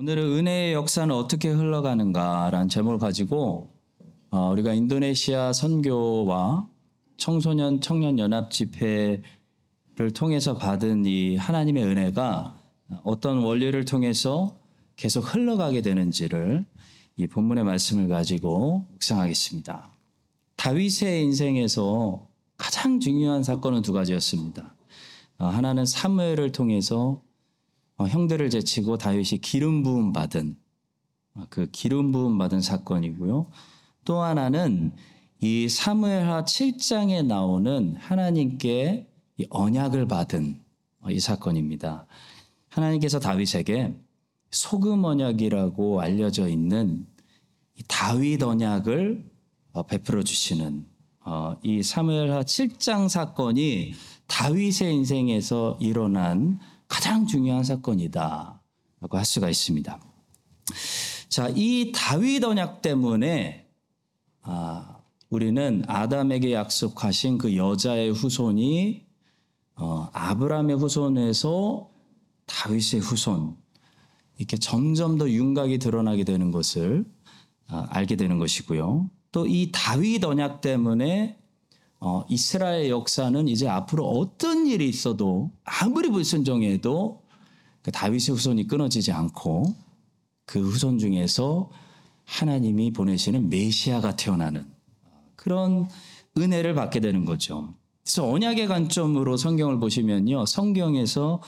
오늘은 은혜의 역사는 어떻게 흘러가는가라는 제목을 가지고 어, 우리가 인도네시아 선교와 청소년 청년 연합 집회를 통해서 받은 이 하나님의 은혜가 어떤 원리를 통해서 계속 흘러가게 되는지를 이 본문의 말씀을 가지고 묵상하겠습니다. 다윗의 인생에서 가장 중요한 사건은 두 가지였습니다. 어, 하나는 사무엘을 통해서 어, 형들을 제치고 다윗이 기름 부음 받은 어, 그 기름 부음 받은 사건이고요. 또 하나는 이 사무엘하 7장에 나오는 하나님께 이 언약을 받은 어, 이 사건입니다. 하나님께서 다윗에게 소금 언약이라고 알려져 있는 이 다윗 언약을 어, 베풀어 주시는 어, 이 사무엘하 7장 사건이 다윗의 인생에서 일어난 가장 중요한 사건이다 라고 할 수가 있습니다. 자, 이 다윗 언약 때문에 아, 우리는 아담에게 약속하신 그 여자의 후손이 어, 아브라함의 후손에서 다윗의 후손 이렇게 점점 더 윤곽이 드러나게 되는 것을 아, 알게 되는 것이고요. 또 이 다윗 언약 때문에 어, 이스라엘 역사는 이제 앞으로 어떤 일이 있어도 아무리 불순종해도 그 다윗의 후손이 끊어지지 않고 그 후손 중에서 하나님이 보내시는 메시아가 태어나는 그런 은혜를 받게 되는 거죠. 그래서 언약의 관점으로 성경을 보시면요. 성경에서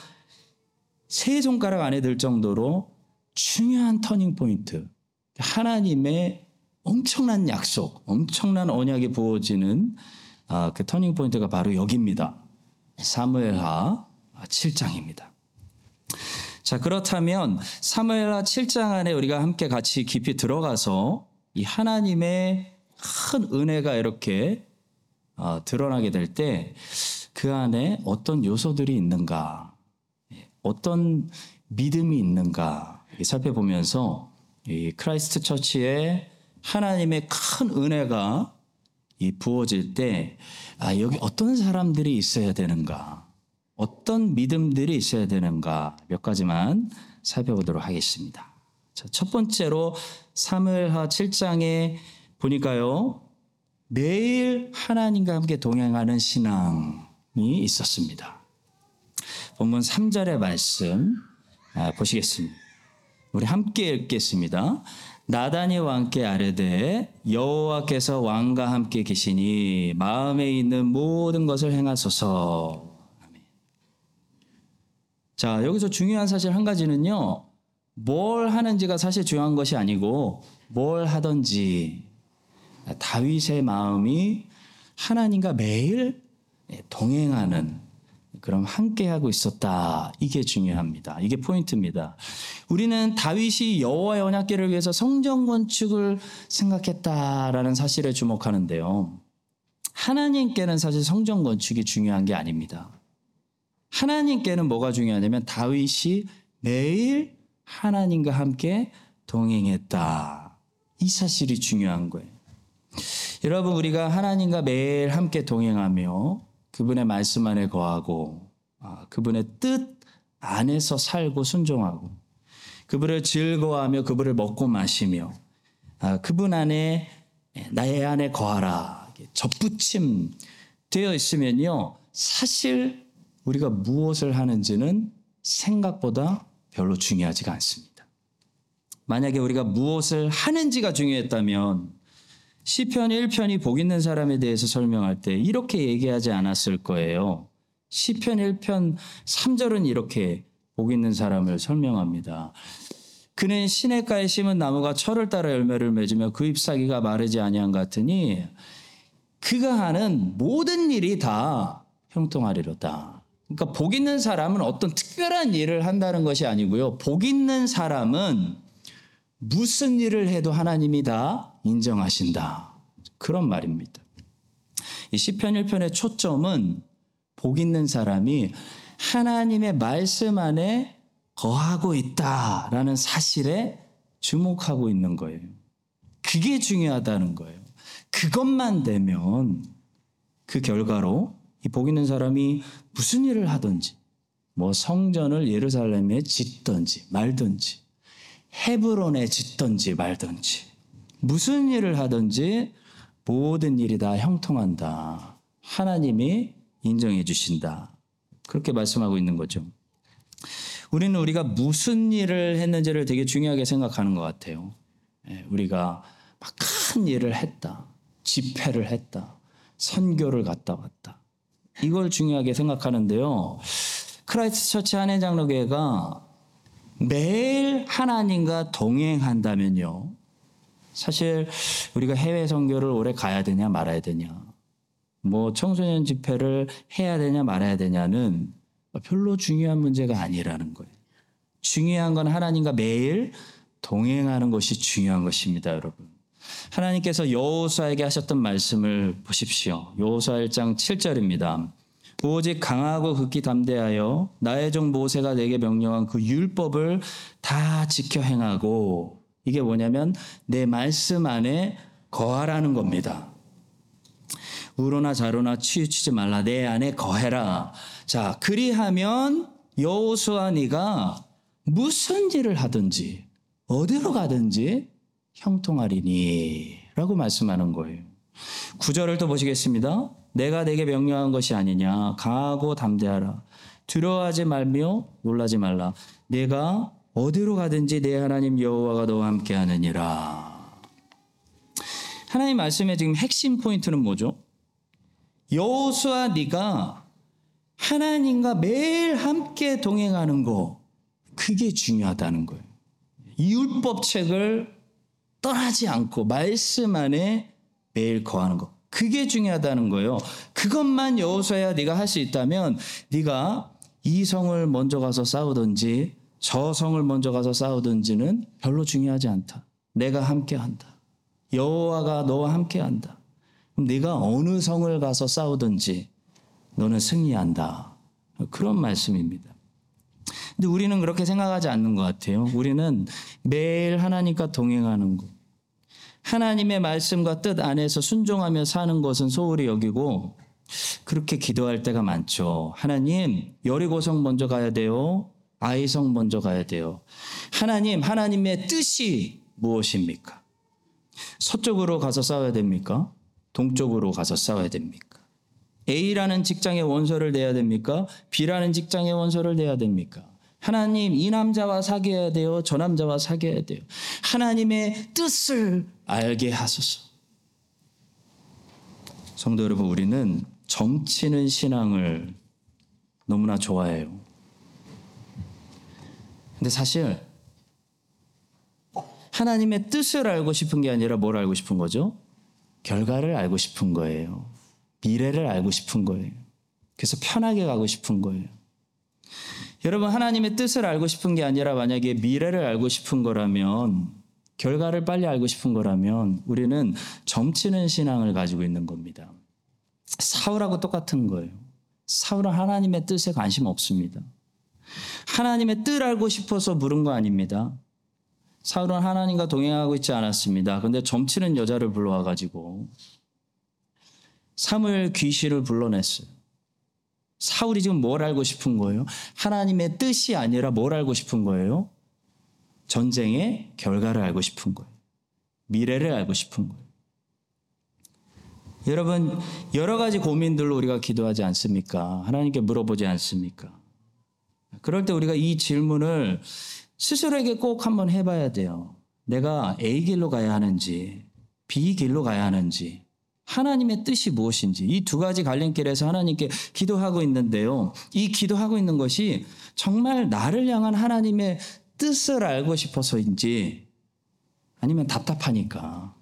세 손가락 안에 들 정도로 중요한 터닝 포인트. 하나님의 엄청난 약속, 엄청난 언약이 부어지는 아, 그 터닝 포인트가 바로 여기입니다. 사무엘하 7장입니다. 자, 그렇다면 사무엘하 7장 안에 우리가 함께 같이 깊이 들어가서 이 하나님의 큰 은혜가 이렇게 어, 드러나게 될 때 그 안에 어떤 요소들이 있는가, 어떤 믿음이 있는가 살펴보면서 이 크라이스트 처치에 하나님의 큰 은혜가 이 부어질 때, 아, 여기 어떤 사람들이 있어야 되는가, 어떤 믿음들이 있어야 되는가 몇 가지만 살펴보도록 하겠습니다. 자, 첫 번째로 사무엘하 7장에 보니까요, 매일 하나님과 함께 동행하는 신앙이 있었습니다. 본문 3절의 말씀 아, 보시겠습니다. 우리 함께 읽겠습니다. 나단이 왕께 아뢰되 여호와께서 왕과 함께 계시니 마음에 있는 모든 것을 행하소서. 자 여기서 중요한 사실 한 가지는요. 뭘 하는지가 사실 중요한 것이 아니고 뭘 하든지 다윗의 마음이 하나님과 매일 동행하는 그럼 함께 하고 있었다. 이게 중요합니다. 이게 포인트입니다. 우리는 다윗이 여호와의 언약궤를 위해서 성전 건축을 생각했다라는 사실에 주목하는데요. 하나님께는 사실 성전 건축이 중요한 게 아닙니다. 하나님께는 뭐가 중요하냐면 다윗이 매일 하나님과 함께 동행했다. 이 사실이 중요한 거예요. 여러분 우리가 하나님과 매일 함께 동행하며 그분의 말씀 안에 거하고 아, 그분의 뜻 안에서 살고 순종하고 그분을 즐거워하며 그분을 먹고 마시며 아, 그분 안에 나의 안에 거하라 접붙임 되어 있으면요 사실 우리가 무엇을 하는지는 생각보다 별로 중요하지가 않습니다. 만약에 우리가 무엇을 하는지가 중요했다면 시편 1편이 복 있는 사람에 대해서 설명할 때 이렇게 얘기하지 않았을 거예요. 시편 1편 3절은 이렇게 복 있는 사람을 설명합니다. 그는 시냇가에 심은 나무가 철을 따라 열매를 맺으며 그 잎사귀가 마르지 아니한 같으니 그가 하는 모든 일이 다 형통하리로다. 그러니까 복 있는 사람은 어떤 특별한 일을 한다는 것이 아니고요. 복 있는 사람은 무슨 일을 해도 하나님이 다 인정하신다. 그런 말입니다. 이 시편 1편의 초점은 복 있는 사람이 하나님의 말씀 안에 거하고 있다라는 사실에 주목하고 있는 거예요. 그게 중요하다는 거예요. 그것만 되면 그 결과로 이 복 있는 사람이 무슨 일을 하든지 뭐 성전을 예루살렘에 짓든지 말든지 헤브론에 짓든지 말든지 무슨 일을 하든지 모든 일이 다 형통한다. 하나님이 인정해 주신다. 그렇게 말씀하고 있는 거죠. 우리는 우리가 무슨 일을 했는지를 되게 중요하게 생각하는 것 같아요. 예, 우리가 막 큰 일을 했다. 집회를 했다. 선교를 갔다 왔다. 이걸 중요하게 생각하는데요. 크라이스트 처치 한인장로교회가 매일 하나님과 동행한다면요. 사실 우리가 해외 선교를 오래 가야 되냐 말아야 되냐. 뭐 청소년 집회를 해야 되냐 말아야 되냐는 별로 중요한 문제가 아니라는 거예요. 중요한 건 하나님과 매일 동행하는 것이 중요한 것입니다, 여러분. 하나님께서 여호수아에게 하셨던 말씀을 보십시오. 여호수아 1장 7절입니다. 오직 강하고 극히 담대하여 나의 종 모세가 내게 명령한 그 율법을 다 지켜 행하고 이게 뭐냐면 내 말씀 안에 거하라는 겁니다. 우로나 자로나 치우치지 말라 내 안에 거해라. 자, 그리하면 여호수아 네가 무슨 일을 하든지 어디로 가든지 형통하리니라고 말씀하는 거예요. 구절을 또 보시겠습니다. 내가 내게 명령한 것이 아니냐 강하고 담대하라 두려워하지 말며 놀라지 말라 내가 어디로 가든지 내 하나님 여호와가 너와 함께 하느니라. 하나님 말씀의 지금 핵심 포인트는 뭐죠? 여호수아 네가 하나님과 매일 함께 동행하는 거 그게 중요하다는 거예요. 이 율법 책을 떠나지 않고 말씀 안에 매일 거하는 거. 그게 중요하다는 거예요. 그것만 여호수아야 네가 할 수 있다면 네가 이 성을 먼저 가서 싸우든지 저 성을 먼저 가서 싸우든지는 별로 중요하지 않다. 내가 함께 한다. 여호와가 너와 함께 한다. 그럼 네가 어느 성을 가서 싸우든지 너는 승리한다. 그런 말씀입니다. 근데 우리는 그렇게 생각하지 않는 것 같아요. 우리는 매일 하나님과 동행하는 것. 하나님의 말씀과 뜻 안에서 순종하며 사는 것은 소홀히 여기고 그렇게 기도할 때가 많죠. 하나님, 여리고성 먼저 가야 돼요. 아이성 먼저 가야 돼요. 하나님, 하나님의 뜻이 무엇입니까? 서쪽으로 가서 싸워야 됩니까? 동쪽으로 가서 싸워야 됩니까? A라는 직장의 원서를 내야 됩니까? B라는 직장의 원서를 내야 됩니까? 하나님, 이 남자와 사귀어야 돼요. 저 남자와 사귀어야 돼요. 하나님의 뜻을 알게 하소서. 성도 여러분, 우리는 점치는 신앙을 너무나 좋아해요. 근데 사실 하나님의 뜻을 알고 싶은 게 아니라 뭘 알고 싶은 거죠? 결과를 알고 싶은 거예요. 미래를 알고 싶은 거예요. 그래서 편하게 가고 싶은 거예요. 여러분, 하나님의 뜻을 알고 싶은 게 아니라 만약에 미래를 알고 싶은 거라면, 결과를 빨리 알고 싶은 거라면, 우리는 점치는 신앙을 가지고 있는 겁니다. 사울하고 똑같은 거예요. 사울은 하나님의 뜻에 관심 없습니다. 하나님의 뜻 알고 싶어서 물은 거 아닙니다. 사울은 하나님과 동행하고 있지 않았습니다. 근데 점치는 여자를 불러와가지고 사무엘 귀신을 불러냈어요. 사울이 지금 뭘 알고 싶은 거예요? 하나님의 뜻이 아니라 뭘 알고 싶은 거예요? 전쟁의 결과를 알고 싶은 거예요. 미래를 알고 싶은 거예요. 여러분, 여러 가지 고민들로 우리가 기도하지 않습니까? 하나님께 물어보지 않습니까? 그럴 때 우리가 이 질문을 스스로에게 꼭 한번 해봐야 돼요. 내가 A 길로 가야 하는지, B 길로 가야 하는지, 하나님의 뜻이 무엇인지, 이 두 가지 갈림길에서 하나님께 기도하고 있는데요. 이 기도하고 있는 것이 정말 나를 향한 하나님의 뜻을 알고 싶어서인지, 아니면 답답하니까,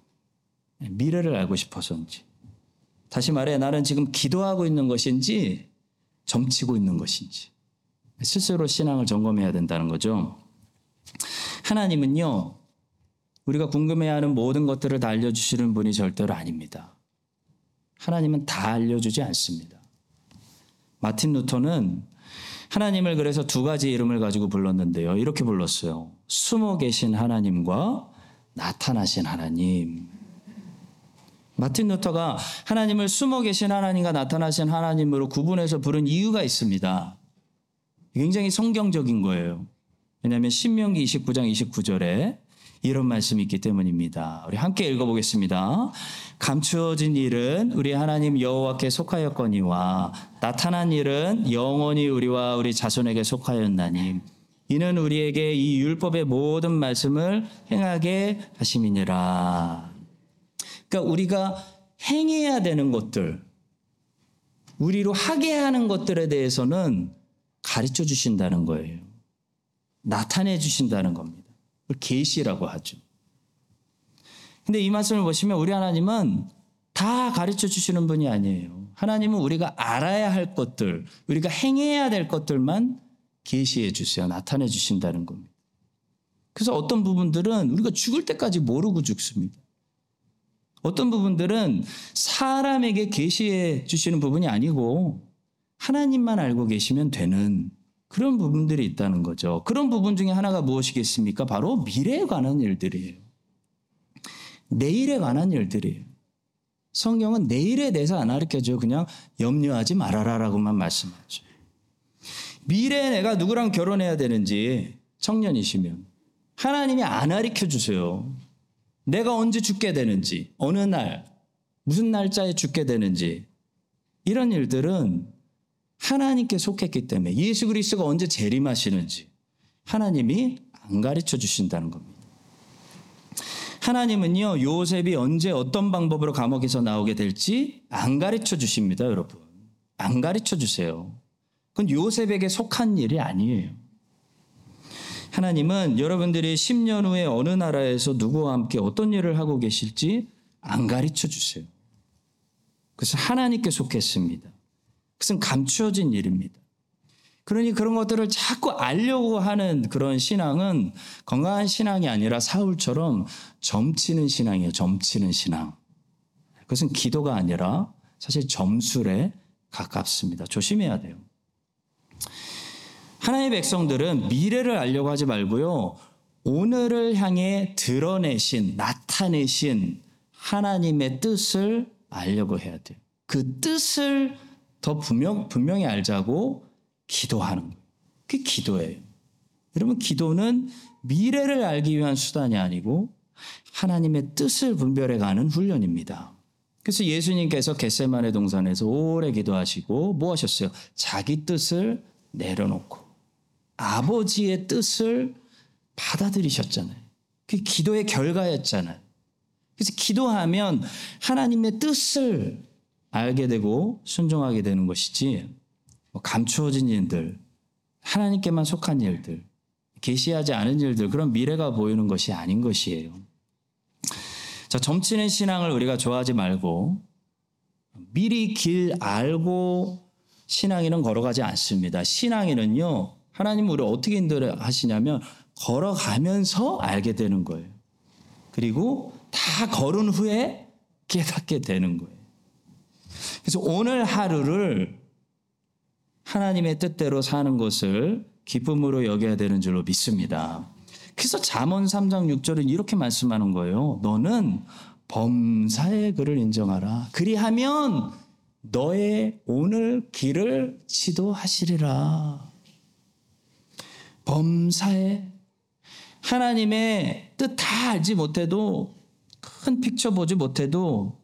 미래를 알고 싶어서인지. 다시 말해, 나는 지금 기도하고 있는 것인지, 점치고 있는 것인지. 스스로 신앙을 점검해야 된다는 거죠. 하나님은요, 우리가 궁금해하는 모든 것들을 다 알려주시는 분이 절대로 아닙니다. 하나님은 다 알려주지 않습니다. 마틴 루터는 하나님을 그래서 두 가지 이름을 가지고 불렀는데요. 이렇게 불렀어요. 숨어 계신 하나님과 나타나신 하나님. 마틴 루터가 하나님을 숨어 계신 하나님과 나타나신 하나님으로 구분해서 부른 이유가 있습니다. 굉장히 성경적인 거예요. 왜냐하면 신명기 29장 29절에 이런 말씀이 있기 때문입니다. 우리 함께 읽어보겠습니다. 감추어진 일은 우리 하나님 여호와께 속하였거니와 나타난 일은 영원히 우리와 우리 자손에게 속하였나니 이는 우리에게 이 율법의 모든 말씀을 행하게 하심이니라. 그러니까 우리가 행해야 되는 것들, 우리로 하게 하는 것들에 대해서는 가르쳐 주신다는 거예요. 나타내 주신다는 겁니다. 그걸 계시라고 하죠. 근데 이 말씀을 보시면 우리 하나님은 다 가르쳐 주시는 분이 아니에요. 하나님은 우리가 알아야 할 것들, 우리가 행해야 될 것들만 계시해 주세요. 나타내 주신다는 겁니다. 그래서 어떤 부분들은 우리가 죽을 때까지 모르고 죽습니다. 어떤 부분들은 사람에게 계시해 주시는 부분이 아니고 하나님만 알고 계시면 되는 그런 부분들이 있다는 거죠. 그런 부분 중에 하나가 무엇이겠습니까? 바로 미래에 관한 일들이에요. 내일에 관한 일들이에요. 성경은 내일에 대해서 안 가르쳐줘요. 그냥 염려하지 말아라라고만 말씀하죠. 미래에 내가 누구랑 결혼해야 되는지 청년이시면 하나님이 안 가르쳐 주세요. 내가 언제 죽게 되는지, 어느 날, 무슨 날짜에 죽게 되는지 이런 일들은 하나님께 속했기 때문에 예수 그리스도가 언제 재림하시는지 하나님이 안 가르쳐 주신다는 겁니다. 하나님은요, 요셉이 언제 어떤 방법으로 감옥에서 나오게 될지 안 가르쳐 주십니다, 여러분. 안 가르쳐 주세요. 그건 요셉에게 속한 일이 아니에요. 하나님은 여러분들이 10년 후에 어느 나라에서 누구와 함께 어떤 일을 하고 계실지 안 가르쳐 주세요. 그래서 하나님께 속했습니다. 그것은 감추어진 일입니다. 그러니 그런 것들을 자꾸 알려고 하는 그런 신앙은 건강한 신앙이 아니라 사울처럼 점치는 신앙이에요. 점치는 신앙. 그것은 기도가 아니라 사실 점술에 가깝습니다. 조심해야 돼요. 하나님의 백성들은 미래를 알려고 하지 말고요. 오늘을 향해 드러내신, 나타내신 하나님의 뜻을 알려고 해야 돼요. 그 뜻을 더 분명, 분명히 알자고 기도하는 거예요. 그게 기도예요. 여러분, 기도는 미래를 알기 위한 수단이 아니고 하나님의 뜻을 분별해 가는 훈련입니다. 그래서 예수님께서 겟세만의 동산에서 오래 기도하시고 뭐 하셨어요? 자기 뜻을 내려놓고 아버지의 뜻을 받아들이셨잖아요. 그게 기도의 결과였잖아요. 그래서 기도하면 하나님의 뜻을 알게 되고 순종하게 되는 것이지 뭐 감추어진 일들, 하나님께만 속한 일들, 계시하지 않은 일들 그런 미래가 보이는 것이 아닌 것이에요. 자, 점치는 신앙을 우리가 좋아하지 말고 미리 길 알고 신앙인은 걸어가지 않습니다. 신앙인은요, 하나님 우리 어떻게 인도하시냐면 걸어가면서 알게 되는 거예요. 그리고 다 걸은 후에 깨닫게 되는 거예요. 그래서 오늘 하루를 하나님의 뜻대로 사는 것을 기쁨으로 여겨야 되는 줄로 믿습니다. 그래서 잠언 3장 6절은 이렇게 말씀하는 거예요. 너는 범사의 글을 인정하라. 그리하면 너의 오늘 길을 지도하시리라. 범사에 하나님의 뜻 다 알지 못해도 큰 픽처 보지 못해도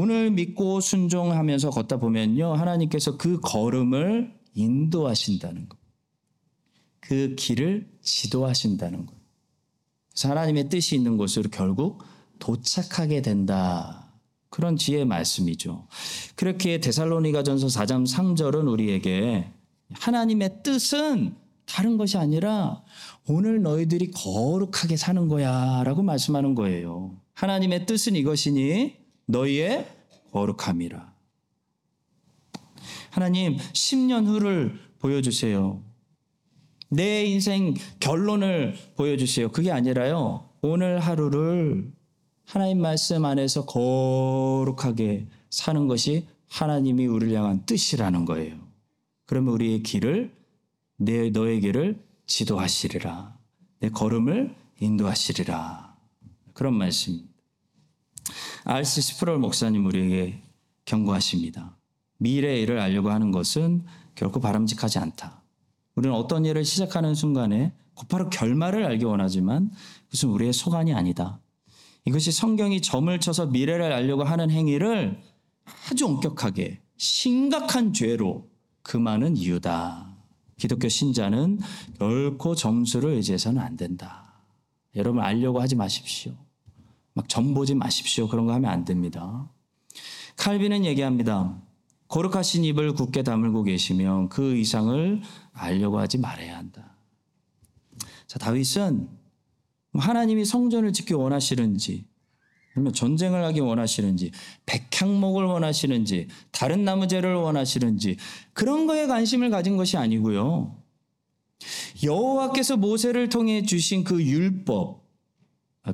오늘 믿고 순종하면서 걷다 보면요. 하나님께서 그 걸음을 인도하신다는 것. 그 길을 지도하신다는 것. 그래서 하나님의 뜻이 있는 곳으로 결국 도착하게 된다. 그런 지혜의 말씀이죠. 그렇게 데살로니가 전서 4장 3절은 우리에게 하나님의 뜻은 다른 것이 아니라 오늘 너희들이 거룩하게 사는 거야 라고 말씀하는 거예요. 하나님의 뜻은 이것이니 너희의 거룩함이라. 하나님 10년 후를 보여주세요. 내 인생 결론을 보여주세요. 그게 아니라요. 오늘 하루를 하나님 말씀 안에서 거룩하게 사는 것이 하나님이 우리를 향한 뜻이라는 거예요. 그러면 우리의 길을 내 너의 길을 지도하시리라. 내 걸음을 인도하시리라. 그런 말씀 알스 스프롤 목사님 우리에게 경고하십니다. 미래의 일을 알려고 하는 것은 결코 바람직하지 않다. 우리는 어떤 일을 시작하는 순간에 곧바로 결말을 알기 원하지만 그것은 우리의 소관이 아니다. 이것이 성경이 점을 쳐서 미래를 알려고 하는 행위를 아주 엄격하게 심각한 죄로 금하는 이유다. 기독교 신자는 결코 점수를 의지해서는 안 된다. 여러분 알려고 하지 마십시오. 막점 보지 마십시오. 그런 거 하면 안 됩니다. 칼빈은 얘기합니다. 거룩하신 입을 굳게 다물고 계시면 그 이상을 알려고 하지 말아야 한다. 자, 다윗은 하나님이 성전을 짓기 원하시는지, 아니면 전쟁을 하기 원하시는지, 백향목을 원하시는지, 다른 나무재를 원하시는지 그런 거에 관심을 가진 것이 아니고요. 여호와께서 모세를 통해 주신 그 율법,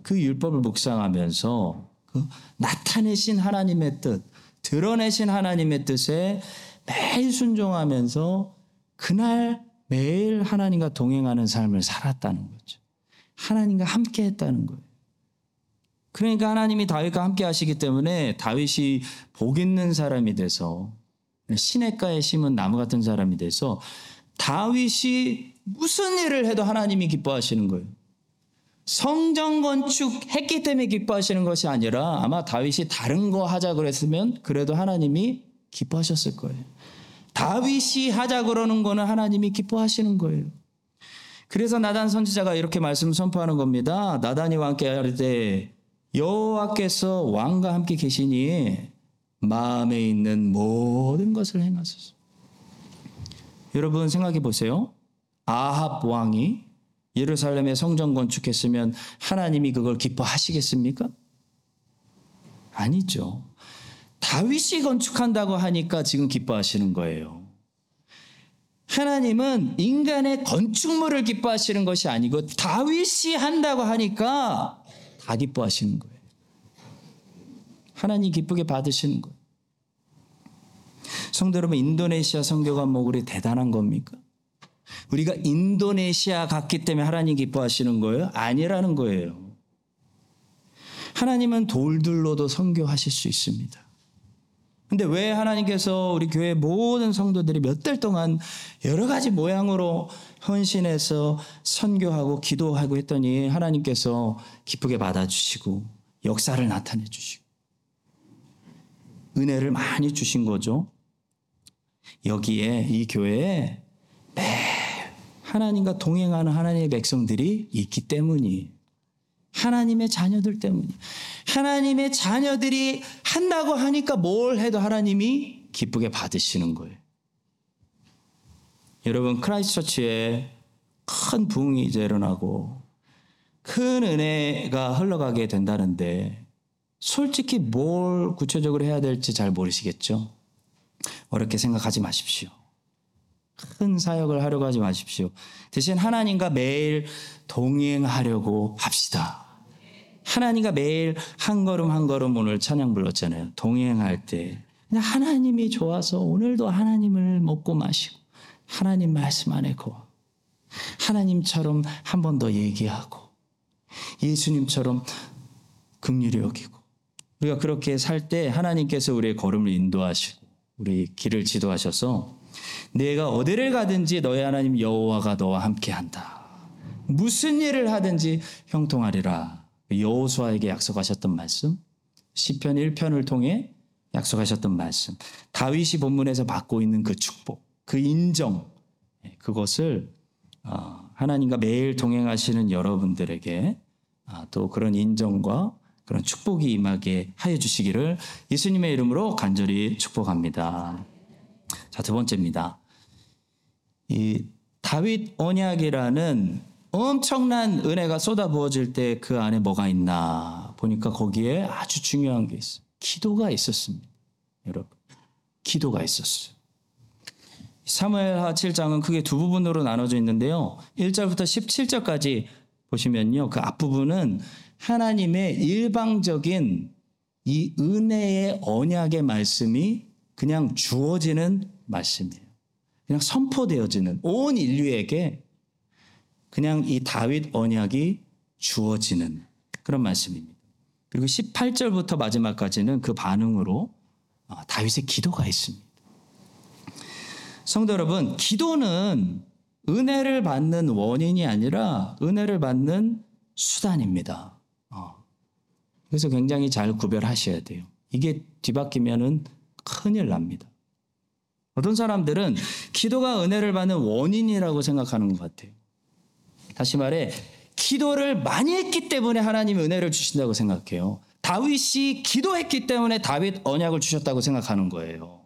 그 율법을 묵상하면서 그 나타내신 하나님의 뜻, 드러내신 하나님의 뜻에 매일 순종하면서 그날 매일 하나님과 동행하는 삶을 살았다는 거죠. 하나님과 함께 했다는 거예요. 그러니까 하나님이 다윗과 함께 하시기 때문에 다윗이 복 있는 사람이 돼서 시냇가에 심은 나무 같은 사람이 돼서 다윗이 무슨 일을 해도 하나님이 기뻐하시는 거예요. 성전 건축했기 때문에 기뻐하시는 것이 아니라 아마 다윗이 다른 거 하자 그랬으면 그래도 하나님이 기뻐하셨을 거예요. 다윗이 하자 그러는 거는 하나님이 기뻐하시는 거예요. 그래서 나단 선지자가 이렇게 말씀 선포하는 겁니다. 나단이와 함께 할때 여호와께서 왕과 함께 계시니 마음에 있는 모든 것을 행하소서. 여러분 생각해 보세요. 아합 왕이 예루살렘에 성전 건축했으면 하나님이 그걸 기뻐하시겠습니까? 아니죠. 다윗이 건축한다고 하니까 지금 기뻐하시는 거예요. 하나님은 인간의 건축물을 기뻐하시는 것이 아니고 다윗이 한다고 하니까 다 기뻐하시는 거예요. 하나님 기쁘게 받으시는 거예요. 성도 여러분, 인도네시아 성교관 목걸이 대단한 겁니까? 우리가 인도네시아 갔기 때문에 하나님 기뻐하시는 거예요? 아니라는 거예요. 하나님은 돌들로도 선교하실 수 있습니다. 근데 왜 하나님께서 우리 교회 모든 성도들이 몇 달 동안 여러 가지 모양으로 헌신해서 선교하고 기도하고 했더니 하나님께서 기쁘게 받아주시고 역사를 나타내 주시고 은혜를 많이 주신 거죠. 여기에 이 교회에 매 하나님과 동행하는 하나님의 백성들이 있기 때문이 하나님의 자녀들 때문이 하나님의 자녀들이 한다고 하니까 뭘 해도 하나님이 기쁘게 받으시는 거예요. 여러분 크라이스처치에 큰 부흥이 이제 일어나고 큰 은혜가 흘러가게 된다는데 솔직히 뭘 구체적으로 해야 될지 잘 모르시겠죠? 어렵게 생각하지 마십시오. 큰 사역을 하려고 하지 마십시오. 대신 하나님과 매일 동행하려고 합시다. 하나님과 매일 한 걸음 한 걸음 오늘 찬양 불렀잖아요. 동행할 때 그냥 하나님이 좋아서 오늘도 하나님을 먹고 마시고 하나님 말씀 안에 거 하나님처럼 한 번 더 얘기하고 예수님처럼 긍휼히 여기고 우리가 그렇게 살 때 하나님께서 우리의 걸음을 인도하시고 우리 길을 지도하셔서 내가 어디를 가든지 너희 하나님 여호와가 너와 함께한다. 무슨 일을 하든지 형통하리라. 여호수아에게 약속하셨던 말씀, 시편 1편을 통해 약속하셨던 말씀, 다윗이 본문에서 받고 있는 그 축복, 그 인정, 예, 그것을 어, 하나님과 매일 동행하시는 여러분들에게 아, 또 그런 인정과 그런 축복이 임하게 하여 주시기를 예수님의 이름으로 간절히 축복합니다. 자, 두 번째입니다. 이 다윗 언약이라는 엄청난 은혜가 쏟아 부어질 때 그 안에 뭐가 있나 보니까 거기에 아주 중요한 게 있어요. 기도가 있었습니다. 여러분. 기도가 있었어요. 사무엘하 7장은 크게 두 부분으로 나눠져 있는데요. 1절부터 17절까지 보시면요. 그 앞부분은 하나님의 일방적인 이 은혜의 언약의 말씀이 그냥 주어지는 말씀이에요. 그냥 선포되어지는 온 인류에게 그냥 이 다윗 언약이 주어지는 그런 말씀입니다. 그리고 18절부터 마지막까지는 그 반응으로 아, 다윗의 기도가 있습니다. 성도 여러분, 기도는 은혜를 받는 원인이 아니라 은혜를 받는 수단입니다. 어. 그래서 굉장히 잘 구별하셔야 돼요. 이게 뒤바뀌면은 큰일 납니다. 어떤 사람들은 기도가 은혜를 받는 원인이라고 생각하는 것 같아요. 다시 말해, 기도를 많이 했기 때문에 하나님이 은혜를 주신다고 생각해요. 다윗이 기도했기 때문에 다윗 언약을 주셨다고 생각하는 거예요.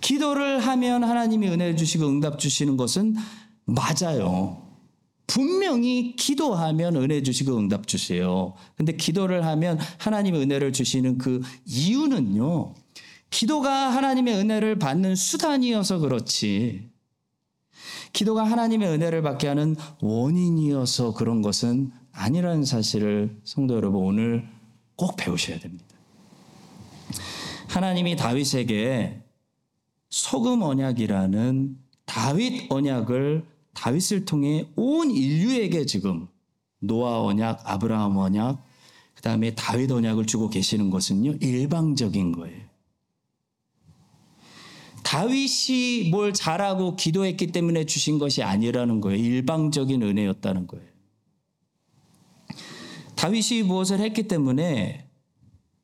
기도를 하면 하나님이 은혜를 주시고 응답 주시는 것은 맞아요. 분명히 기도하면 은혜 주시고 응답 주세요. 근데 기도를 하면 하나님의 은혜를 주시는 그 이유는요. 기도가 하나님의 은혜를 받는 수단이어서 그렇지. 기도가 하나님의 은혜를 받게 하는 원인이어서 그런 것은 아니라는 사실을 성도 여러분 오늘 꼭 배우셔야 됩니다. 하나님이 다윗에게 소금 언약이라는 다윗 언약을 다윗을 통해 온 인류에게 지금 노아 언약, 아브라함 언약, 그 다음에 다윗 언약을 주고 계시는 것은요 일방적인 거예요. 다윗이 뭘 잘하고 기도했기 때문에 주신 것이 아니라는 거예요. 일방적인 은혜였다는 거예요. 다윗이 무엇을 했기 때문에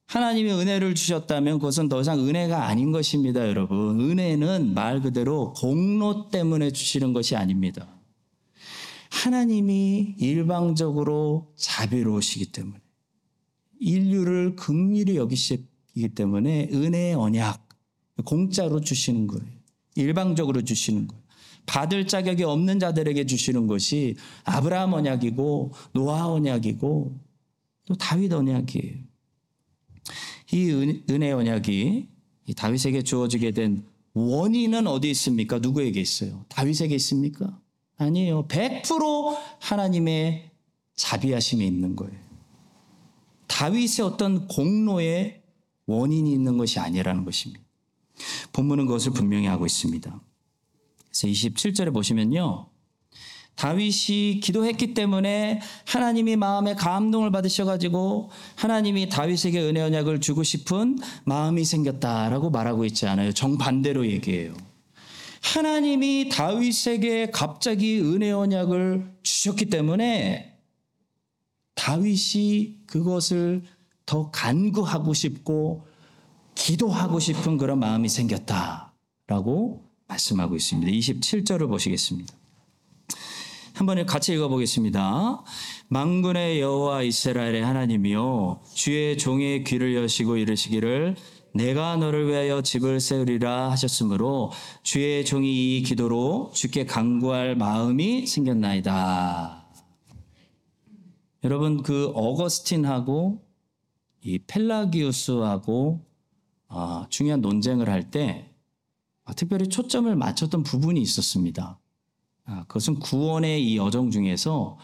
하나님이 은혜를 주셨다면 그것은 더 이상 은혜가 아닌 것입니다, 여러분. 은혜는 말 그대로 공로 때문에 주시는 것이 아닙니다. 하나님이 일방적으로 자비로우시기 때문에 인류를 극률히 여기시기 때문에 은혜의 언약 공짜로 주시는 거예요. 일방적으로 주시는 거예요. 받을 자격이 없는 자들에게 주시는 것이 아브라함 언약이고 노아 언약이고 또 다윗 언약이에요. 이 은혜 언약이 다윗에게 주어지게 된 원인은 어디 있습니까? 누구에게 있어요? 다윗에게 있습니까? 아니에요. 100% 하나님의 자비하심이 있는 거예요. 다윗의 어떤 공로에 원인이 있는 것이 아니라는 것입니다. 본문은 그것을 분명히 하고 있습니다. 그래서 27절에 보시면요. 다윗이 기도했기 때문에 하나님이 마음에 감동을 받으셔가지고 하나님이 다윗에게 은혜 언약을 주고 싶은 마음이 생겼다라고 말하고 있지 않아요. 정반대로 얘기해요. 하나님이 다윗에게 갑자기 은혜 언약을 주셨기 때문에 다윗이 그것을 더 간구하고 싶고 기도하고 싶은 그런 마음이 생겼다라고 말씀하고 있습니다. 27절을 보시겠습니다. 한번 같이 읽어보겠습니다. 망군의 여호와 이스라엘의 하나님이요 주의 종의 귀를 여시고 이르시기를 내가 너를 위하여 집을 세우리라 하셨으므로 주의 종이 이 기도로 주께 간구할 마음이 생겼나이다. 여러분 그 어거스틴하고 이 펠라기우스하고 어, 중요한 논쟁을 할때 아, 특별히 초점을 맞췄던 부분이 있었습니다. 아, 그것은 구원의 이 여정 중에서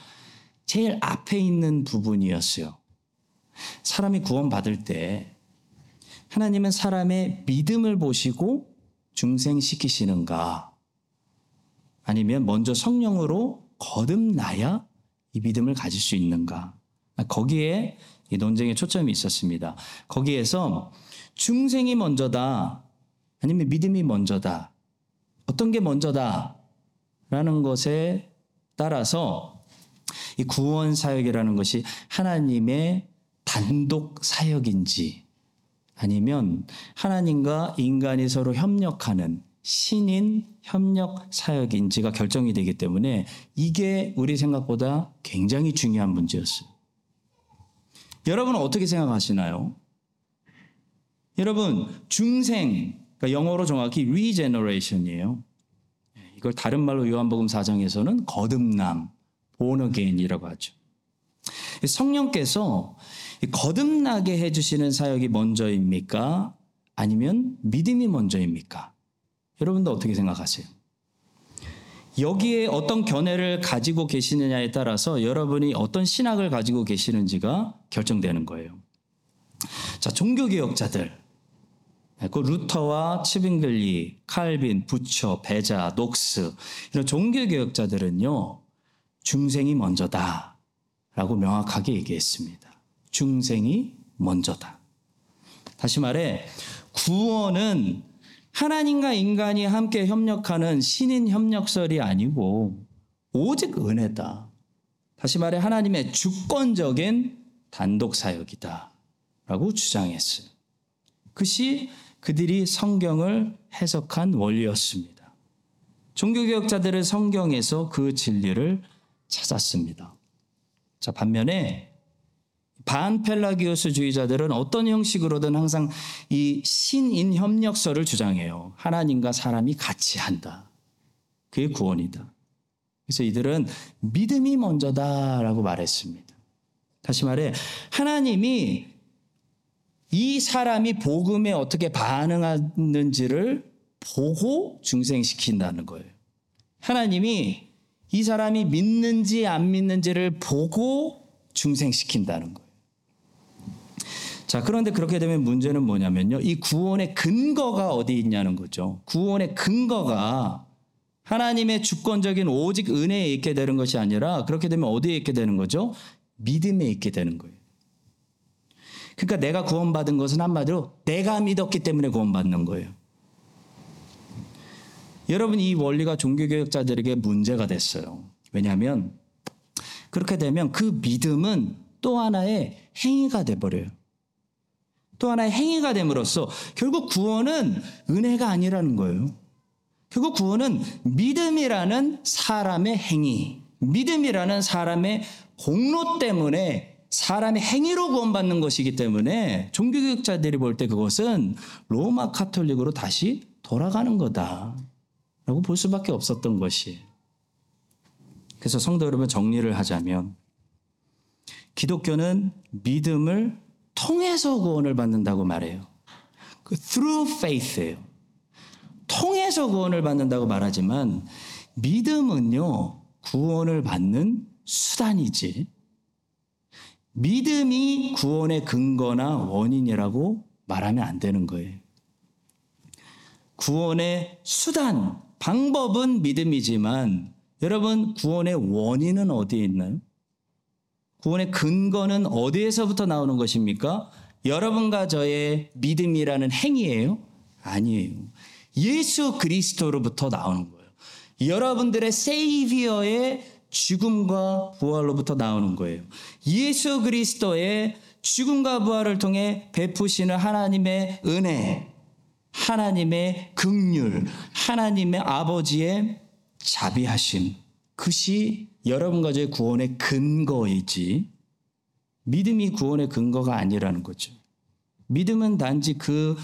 제일 앞에 있는 부분이었어요. 사람이 구원받을 때 하나님은 사람의 믿음을 보시고 중생시키시는가? 아니면 먼저 성령으로 거듭나야 이 믿음을 가질 수 있는가? 아, 거기에 이 논쟁의 초점이 있었습니다. 거기에서 중생이 먼저다. 아니면 믿음이 먼저다. 어떤 게 먼저다. 라는 것에 따라서 이 구원 사역이라는 것이 하나님의 단독 사역인지 아니면 하나님과 인간이 서로 협력하는 신인 협력 사역인지가 결정이 되기 때문에 이게 우리 생각보다 굉장히 중요한 문제였어요. 여러분은 어떻게 생각하시나요? 여러분, 중생, 그러니까 영어로 정확히 regeneration이에요. 이걸 다른 말로 요한복음 4장에서는 거듭남, born again이라고 하죠. 성령께서 거듭나게 해주시는 사역이 먼저입니까? 아니면 믿음이 먼저입니까? 여러분도 어떻게 생각하세요? 여기에 어떤 견해를 가지고 계시느냐에 따라서 여러분이 어떤 신학을 가지고 계시는지가 결정되는 거예요. 자, 종교개혁자들. 그 루터와 치빙글리, 칼빈, 부처, 베자, 녹스 이런 종교 개혁자들은요 중생이 먼저다라고 명확하게 얘기했습니다. 중생이 먼저다. 다시 말해 구원은 하나님과 인간이 함께 협력하는 신인 협력설이 아니고 오직 은혜다. 다시 말해 하나님의 주권적인 단독 사역이다. 라고 주장했어요. 그것이 그들이 성경을 해석한 원리였습니다. 종교개혁자들은 성경에서 그 진리를 찾았습니다. 자, 반면에 반펠라기오스주의자들은 어떤 형식으로든 항상 이 신인 협력설을 주장해요. 하나님과 사람이 같이 한다. 그게 구원이다. 그래서 이들은 믿음이 먼저다라고 말했습니다. 다시 말해 하나님이 이 사람이 복음에 어떻게 반응하는지를 보고 중생시킨다는 거예요. 하나님이 이 사람이 믿는지 안 믿는지를 보고 중생시킨다는 거예요. 자, 그런데 그렇게 되면 문제는 뭐냐면요. 이 구원의 근거가 어디 있냐는 거죠. 구원의 근거가 하나님의 주권적인 오직 은혜에 있게 되는 것이 아니라 그렇게 되면 어디에 있게 되는 거죠? 믿음에 있게 되는 거예요. 그러니까 내가 구원받은 것은 한마디로 내가 믿었기 때문에 구원받는 거예요. 여러분 이 원리가 종교개혁자들에게 문제가 됐어요. 왜냐하면 그렇게 되면 그 믿음은 또 하나의 행위가 돼버려요. 또 하나의 행위가 됨으로써 결국 구원은 은혜가 아니라는 거예요. 결국 구원은 믿음이라는 사람의 행위, 믿음이라는 사람의 공로 때문에 사람의 행위로 구원받는 것이기 때문에 종교교육자들이 볼 때 그것은 로마 카톨릭으로 다시 돌아가는 거다라고 볼 수밖에 없었던 것이. 그래서 성도 여러분 정리를 하자면 기독교는 믿음을 통해서 구원을 받는다고 말해요. 그 through faith예요. 통해서 구원을 받는다고 말하지만 믿음은요 구원을 받는 수단이지 믿음이 구원의 근거나 원인이라고 말하면 안 되는 거예요. 구원의 수단, 방법은 믿음이지만 여러분 구원의 원인은 어디에 있나요? 구원의 근거는 어디에서부터 나오는 것입니까? 여러분과 저의 믿음이라는 행위예요? 아니에요. 예수 그리스도로부터 나오는 거예요. 여러분들의 세이비어의 죽음과 부활로부터 나오는 거예요. 예수 그리스도의 죽음과 부활을 통해 베푸시는 하나님의 은혜, 하나님의 극률, 하나님의 아버지의 자비하심. 그것이 여러분과 저의 구원의 근거이지 믿음이 구원의 근거가 아니라는 거죠. 믿음은 단지 그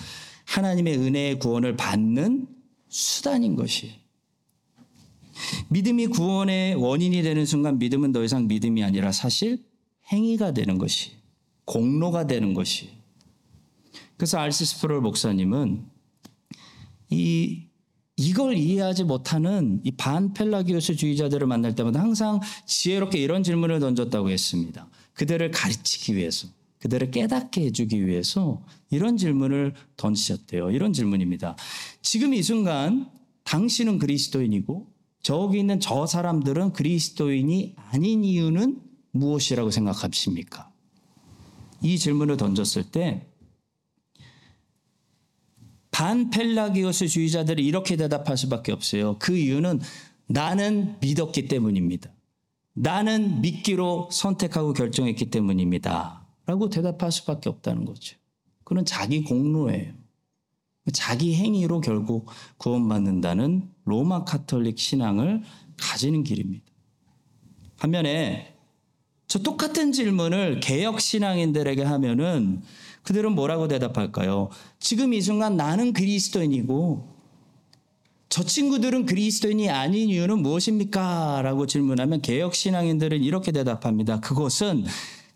하나님의 은혜의 구원을 받는 수단인 것이. 믿음이 구원의 원인이 되는 순간 믿음은 더 이상 믿음이 아니라 사실 행위가 되는 것이, 공로가 되는 것이. 그래서 알스 스프롤 목사님은 이 이걸 이해하지 못하는 이 반펠라기오스주의자들을 만날 때마다 항상 지혜롭게 이런 질문을 던졌다고 했습니다. 그들을 가르치기 위해서, 그들을 깨닫게 해주기 위해서 이런 질문을 던지셨대요. 이런 질문입니다. 지금 이 순간 당신은 그리스도인이고 저기 있는 저 사람들은 그리스도인이 아닌 이유는 무엇이라고 생각하십니까? 이 질문을 던졌을 때 반펠라기오스 주의자들이 이렇게 대답할 수밖에 없어요. 그 이유는 나는 믿었기 때문입니다. 나는 믿기로 선택하고 결정했기 때문입니다. 라고 대답할 수밖에 없다는 거죠. 그는 자기 공로예요. 자기 행위로 결국 구원받는다는 로마 카톨릭 신앙을 가지는 길입니다. 반면에 저 똑같은 질문을 개혁 신앙인들에게 하면은 그들은 뭐라고 대답할까요? 지금 이 순간 나는 그리스도인이고 저 친구들은 그리스도인이 아닌 이유는 무엇입니까? 라고 질문하면 개혁 신앙인들은 이렇게 대답합니다. 그것은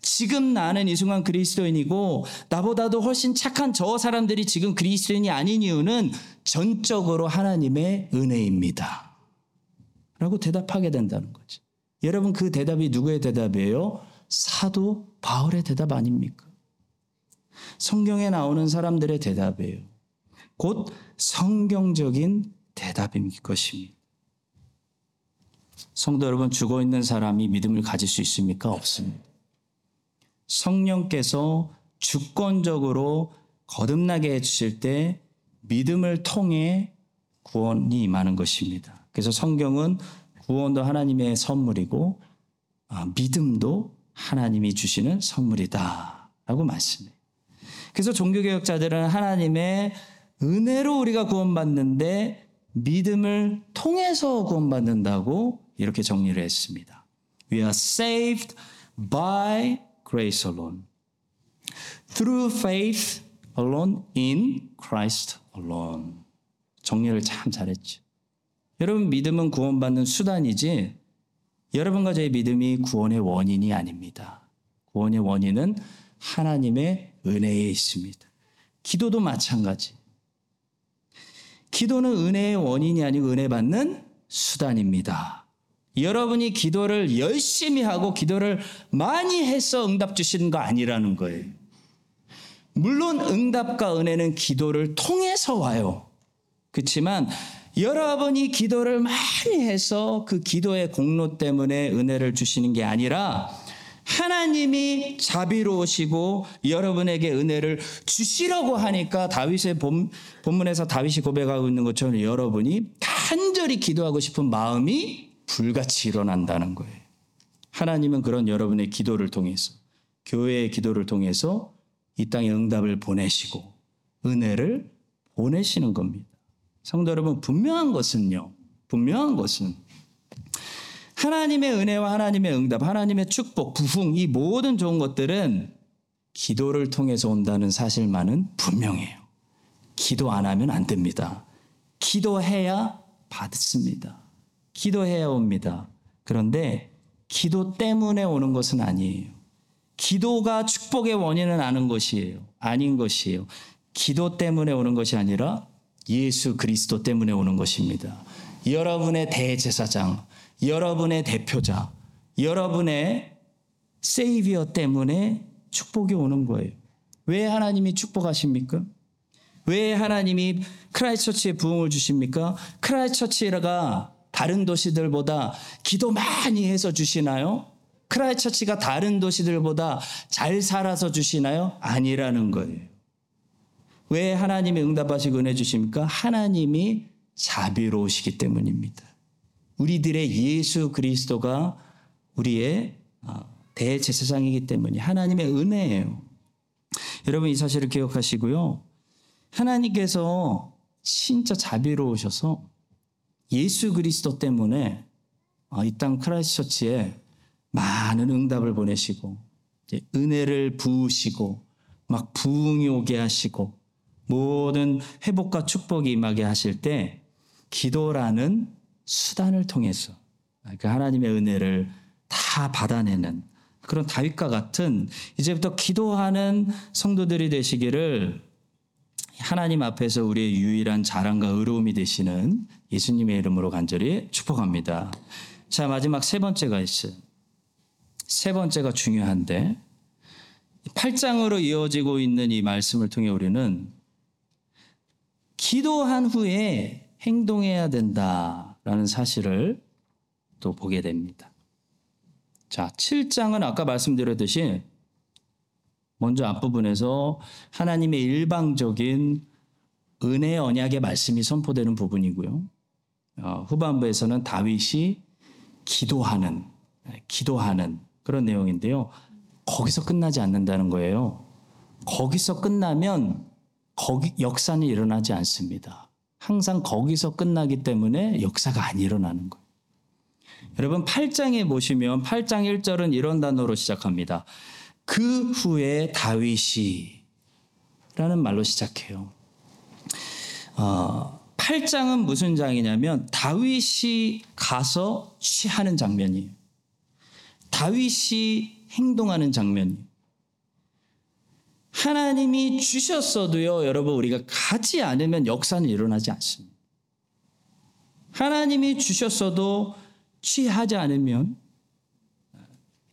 지금 나는 이 순간 그리스도인이고 나보다도 훨씬 착한 저 사람들이 지금 그리스도인이 아닌 이유는 전적으로 하나님의 은혜입니다. 라고 대답하게 된다는 거죠. 여러분 그 대답이 누구의 대답이에요? 사도 바울의 대답 아닙니까? 성경에 나오는 사람들의 대답이에요. 곧 성경적인 대답인 것입니다. 성도 여러분, 죽어 있는 사람이 믿음을 가질 수 있습니까? 없습니다. 성령께서 주권적으로 거듭나게 해주실 때 믿음을 통해 구원이 임하는 것입니다. 그래서 성경은 구원도 하나님의 선물이고 아, 믿음도 하나님이 주시는 선물이다라고 말씀해요. 그래서 종교개혁자들은 하나님의 은혜로 우리가 구원받는데 믿음을 통해서 구원받는다고 이렇게 정리를 했습니다. We are saved by grace alone. Through faith alone in Christ alone. 정리를 참 잘했죠. 여러분 믿음은 구원받는 수단이지 여러분과 저의 믿음이 구원의 원인이 아닙니다. 구원의 원인은 하나님의 은혜에 있습니다. 기도도 마찬가지. 기도는 은혜의 원인이 아니고 은혜 받는 수단입니다. 여러분이 기도를 열심히 하고 기도를 많이 해서 응답 주시는 거 아니라는 거예요. 물론 응답과 은혜는 기도를 통해서 와요. 그렇지만 여러분이 기도를 많이 해서 그 기도의 공로 때문에 은혜를 주시는 게 아니라 하나님이 자비로우시고 여러분에게 은혜를 주시려고 하니까 다윗의 본, 본문에서 다윗이 고백하고 있는 것처럼 여러분이 간절히 기도하고 싶은 마음이 불같이 일어난다는 거예요. 하나님은 그런 여러분의 기도를 통해서 교회의 기도를 통해서 이 땅에 응답을 보내시고 은혜를 보내시는 겁니다. 성도 여러분 분명한 것은요. 분명한 것은 하나님의 은혜와 하나님의 응답, 하나님의 축복, 부흥 이 모든 좋은 것들은 기도를 통해서 온다는 사실만은 분명해요. 기도 안 하면 안 됩니다. 기도해야 받습니다. 기도해야 옵니다. 그런데 기도 때문에 오는 것은 아니에요. 기도가 축복의 원인은 아는 것이에요. 아닌 것이에요. 기도 때문에 오는 것이 아니라 예수 그리스도 때문에 오는 것입니다. 여러분의 대제사장, 여러분의 대표자, 여러분의 세이비어 때문에 축복이 오는 거예요. 왜 하나님이 축복하십니까? 왜 하나님이 크라이스트처치에 부흥을 주십니까? 크라이스트처치가 다른 도시들보다 기도 많이 해서 주시나요? 크라이스트처치가 다른 도시들보다 잘 살아서 주시나요? 아니라는 거예요. 왜 하나님이 응답하시고 은혜 주십니까? 하나님이 자비로우시기 때문입니다. 우리들의 예수 그리스도가 우리의 아, 대제사장이기 때문에 하나님의 은혜예요. 여러분 이 사실을 기억하시고요. 하나님께서 진짜 자비로우셔서 예수 그리스도 때문에 아, 이땅 크라이스처치에 많은 응답을 보내시고 은혜를 부으시고 막 부흥이 오게 하시고 모든 회복과 축복이 임하게 하실 때 기도라는 수단을 통해서 그 하나님의 은혜를 다 받아내는 그런 다윗과 같은 이제부터 기도하는 성도들이 되시기를 하나님 앞에서 우리의 유일한 자랑과 의로움이 되시는 예수님의 이름으로 간절히 축복합니다. 자, 마지막 세 번째가 있어요. 세 번째가 중요한데 8장으로 이어지고 있는 이 말씀을 통해 우리는 기도한 후에 행동해야 된다라는 사실을 또 보게 됩니다. 자, 7장은 아까 말씀드렸듯이 먼저 앞부분에서 하나님의 일방적인 은혜 언약의 말씀이 선포되는 부분이고요. 어, 후반부에서는 다윗이 기도하는, 기도하는 그런 내용인데요. 거기서 끝나지 않는다는 거예요. 거기서 끝나면 거기 역사는 일어나지 않습니다. 항상 거기서 끝나기 때문에 역사가 안 일어나는 거예요. 여러분 8장에 보시면 8장 1절은 이런 단어로 시작합니다. 그 후에 다윗이 라는 말로 시작해요. 어, 8장은 무슨 장이냐면 다윗이 가서 취하는 장면이에요. 다윗이 행동하는 장면이에요. 하나님이 주셨어도요, 여러분, 우리가 가지 않으면 역사는 일어나지 않습니다. 하나님이 주셨어도 취하지 않으면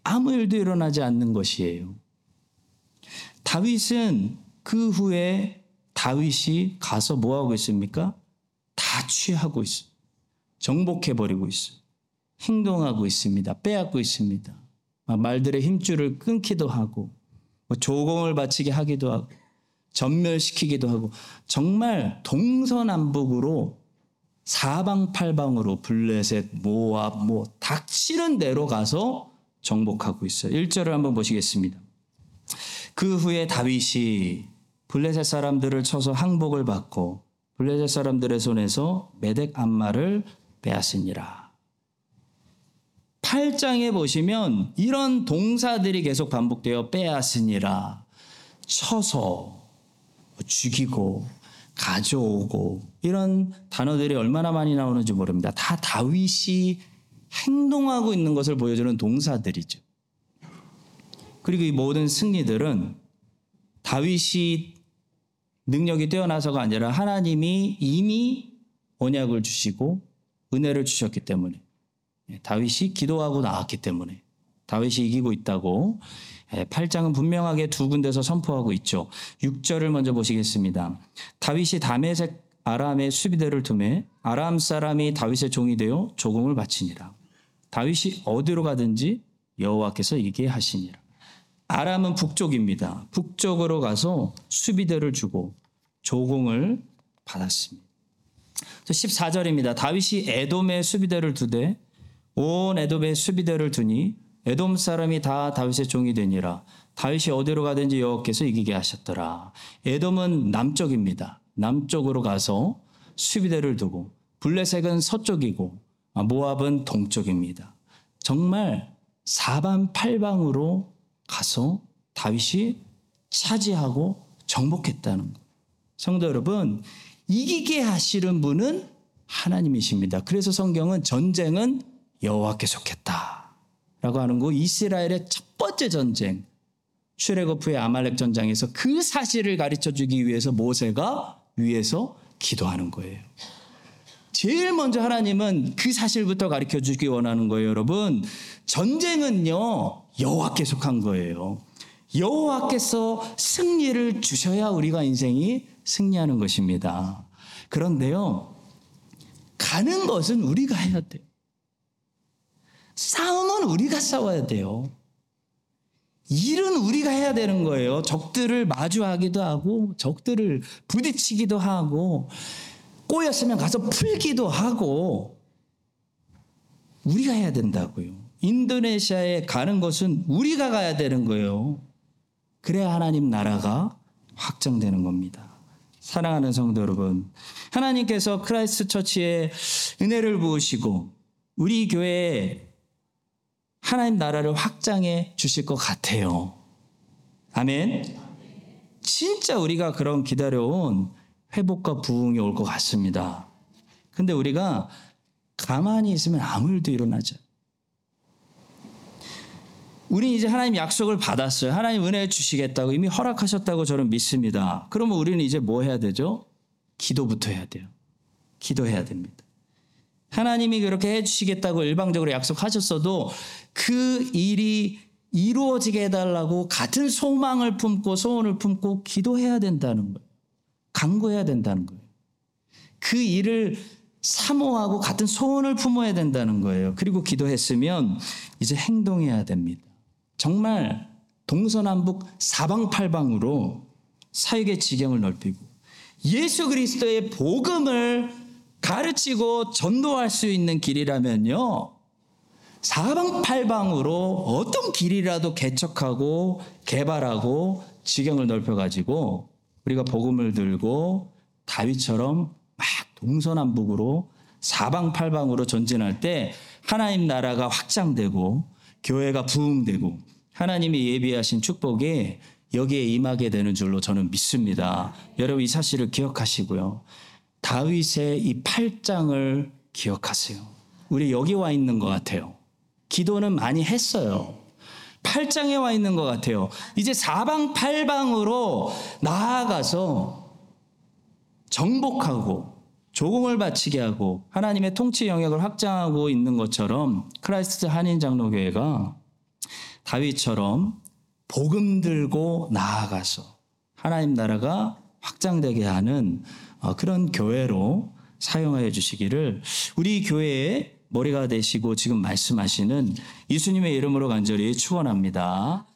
아무 일도 일어나지 않는 것이에요. 다윗은 그 후에 다윗이 가서 뭐 하고 있습니까? 다 취하고 있어. 정복해버리고 있어. 행동하고 있습니다. 빼앗고 있습니다. 말들의 힘줄을 끊기도 하고, 뭐 조공을 바치게 하기도 하고, 전멸시키기도 하고 정말 동서남북으로 사방팔방으로 블레셋, 모압, 뭐 닥치는 대로 가서 정복하고 있어요. 1절을 한번 보시겠습니다. 그 후에 다윗이 블레셋 사람들을 쳐서 항복을 받고 블레셋 사람들의 손에서 메덱 암마를 빼앗으니라. 8장에 보시면 이런 동사들이 계속 반복되어 빼앗으니라. 쳐서 죽이고 가져오고 이런 단어들이 얼마나 많이 나오는지 모릅니다. 다 다윗이 행동하고 있는 것을 보여주는 동사들이죠. 그리고 이 모든 승리들은 다윗이 능력이 뛰어나서가 아니라 하나님이 이미 언약을 주시고 은혜를 주셨기 때문에 예, 다윗이 기도하고 나왔기 때문에 다윗이 이기고 있다고 8장은 분명하게 두 군데서 선포하고 있죠. 6절을 먼저 보시겠습니다. 다윗이 다메색 아람의 수비대를 tum에 아람 사람이 다윗의 종이 되어 조공을 바치니라. 다윗이 어디로 가든지 여호와께서 이게 하시니라. 아람은 북쪽입니다. 북쪽으로 가서 수비대를 주고 조공을 받았습니다. 14절입니다. 다윗이 에돔의 수비대를 두되 온 에돔의 수비대를 두니 에돔 사람이 다 다윗의 종이 되니라. 다윗이 어디로 가든지 여호와께서 이기게 하셨더라. 에돔은 남쪽입니다. 남쪽으로 가서 수비대를 두고 블레색은 서쪽이고 모압은 동쪽입니다. 정말 사방팔방으로 가서 다윗이 차지하고 정복했다는 것. 성도 여러분, 이기게 하시는 분은 하나님이십니다. 그래서 성경은 전쟁은 여호와께 속했다. 라고 하는 거 이스라엘의 첫 번째 전쟁 슈레거프의 아말렉 전장에서 그 사실을 가르쳐 주기 위해서 모세가 위에서 기도하는 거예요. 제일 먼저 하나님은 그 사실부터 가르쳐 주기 원하는 거예요, 여러분. 전쟁은요, 여호와께 속한 거예요. 여호와께서 승리를 주셔야 우리가 인생이 승리하는 것입니다. 그런데요, 가는 것은 우리가 해야 돼요. 싸움은 우리가 싸워야 돼요. 일은 우리가 해야 되는 거예요. 적들을 마주하기도 하고, 적들을 부딪히기도 하고, 꼬였으면 가서 풀기도 하고, 우리가 해야 된다고요. 인도네시아에 가는 것은 우리가 가야 되는 거예요. 그래야 하나님 나라가 확장되는 겁니다. 사랑하는 성도 여러분, 하나님께서 크라이스트 처치에 은혜를 부으시고 우리 교회에 하나님 나라를 확장해 주실 것 같아요. 아멘. 진짜 우리가 그런 기다려온 회복과 부흥이 올 것 같습니다. 근데 우리가 가만히 있으면 아무 일도 일어나지 우리 이제 하나님 약속을 받았어요. 하나님 은혜 주시겠다고 이미 허락하셨다고 저는 믿습니다. 그러면 우리는 이제 뭐 해야 되죠? 기도부터 해야 돼요. 기도해야 됩니다. 하나님이 그렇게 해주시겠다고 일방적으로 약속하셨어도 그 일이 이루어지게 해달라고 같은 소망을 품고 소원을 품고 기도해야 된다는 거예요. 강구해야 된다는 거예요. 그 일을 사모하고 같은 소원을 품어야 된다는 거예요. 그리고 기도했으면 이제 행동해야 됩니다. 정말 동서남북 사방팔방으로 사역의 지경을 넓히고 예수 그리스도의 복음을 가르치고 전도할 수 있는 길이라면요. 사방팔방으로 어떤 길이라도 개척하고 개발하고 지경을 넓혀가지고 우리가 복음을 들고 다윗처럼 막 동서남북으로 사방팔방으로 전진할 때 하나님 나라가 확장되고 교회가 부흥되고 하나님이 예비하신 축복이 여기에 임하게 되는 줄로 저는 믿습니다. 여러분 이 사실을 기억하시고요. 다윗의 이 8장을 기억하세요. 우리 여기 와 있는 것 같아요. 기도는 많이 했어요. 8장에 와 있는 것 같아요. 이제 사방팔방으로 나아가서 정복하고 조공을 바치게 하고 하나님의 통치 영역을 확장하고 있는 것처럼 크라이스트 한인 장로교회가 다윗처럼 복음 들고 나아가서 하나님 나라가 확장되게 하는 어, 그런 교회로 사용하여 주시기를 우리 교회의 머리가 되시고 지금 말씀하시는 예수님의 이름으로 간절히 축원합니다.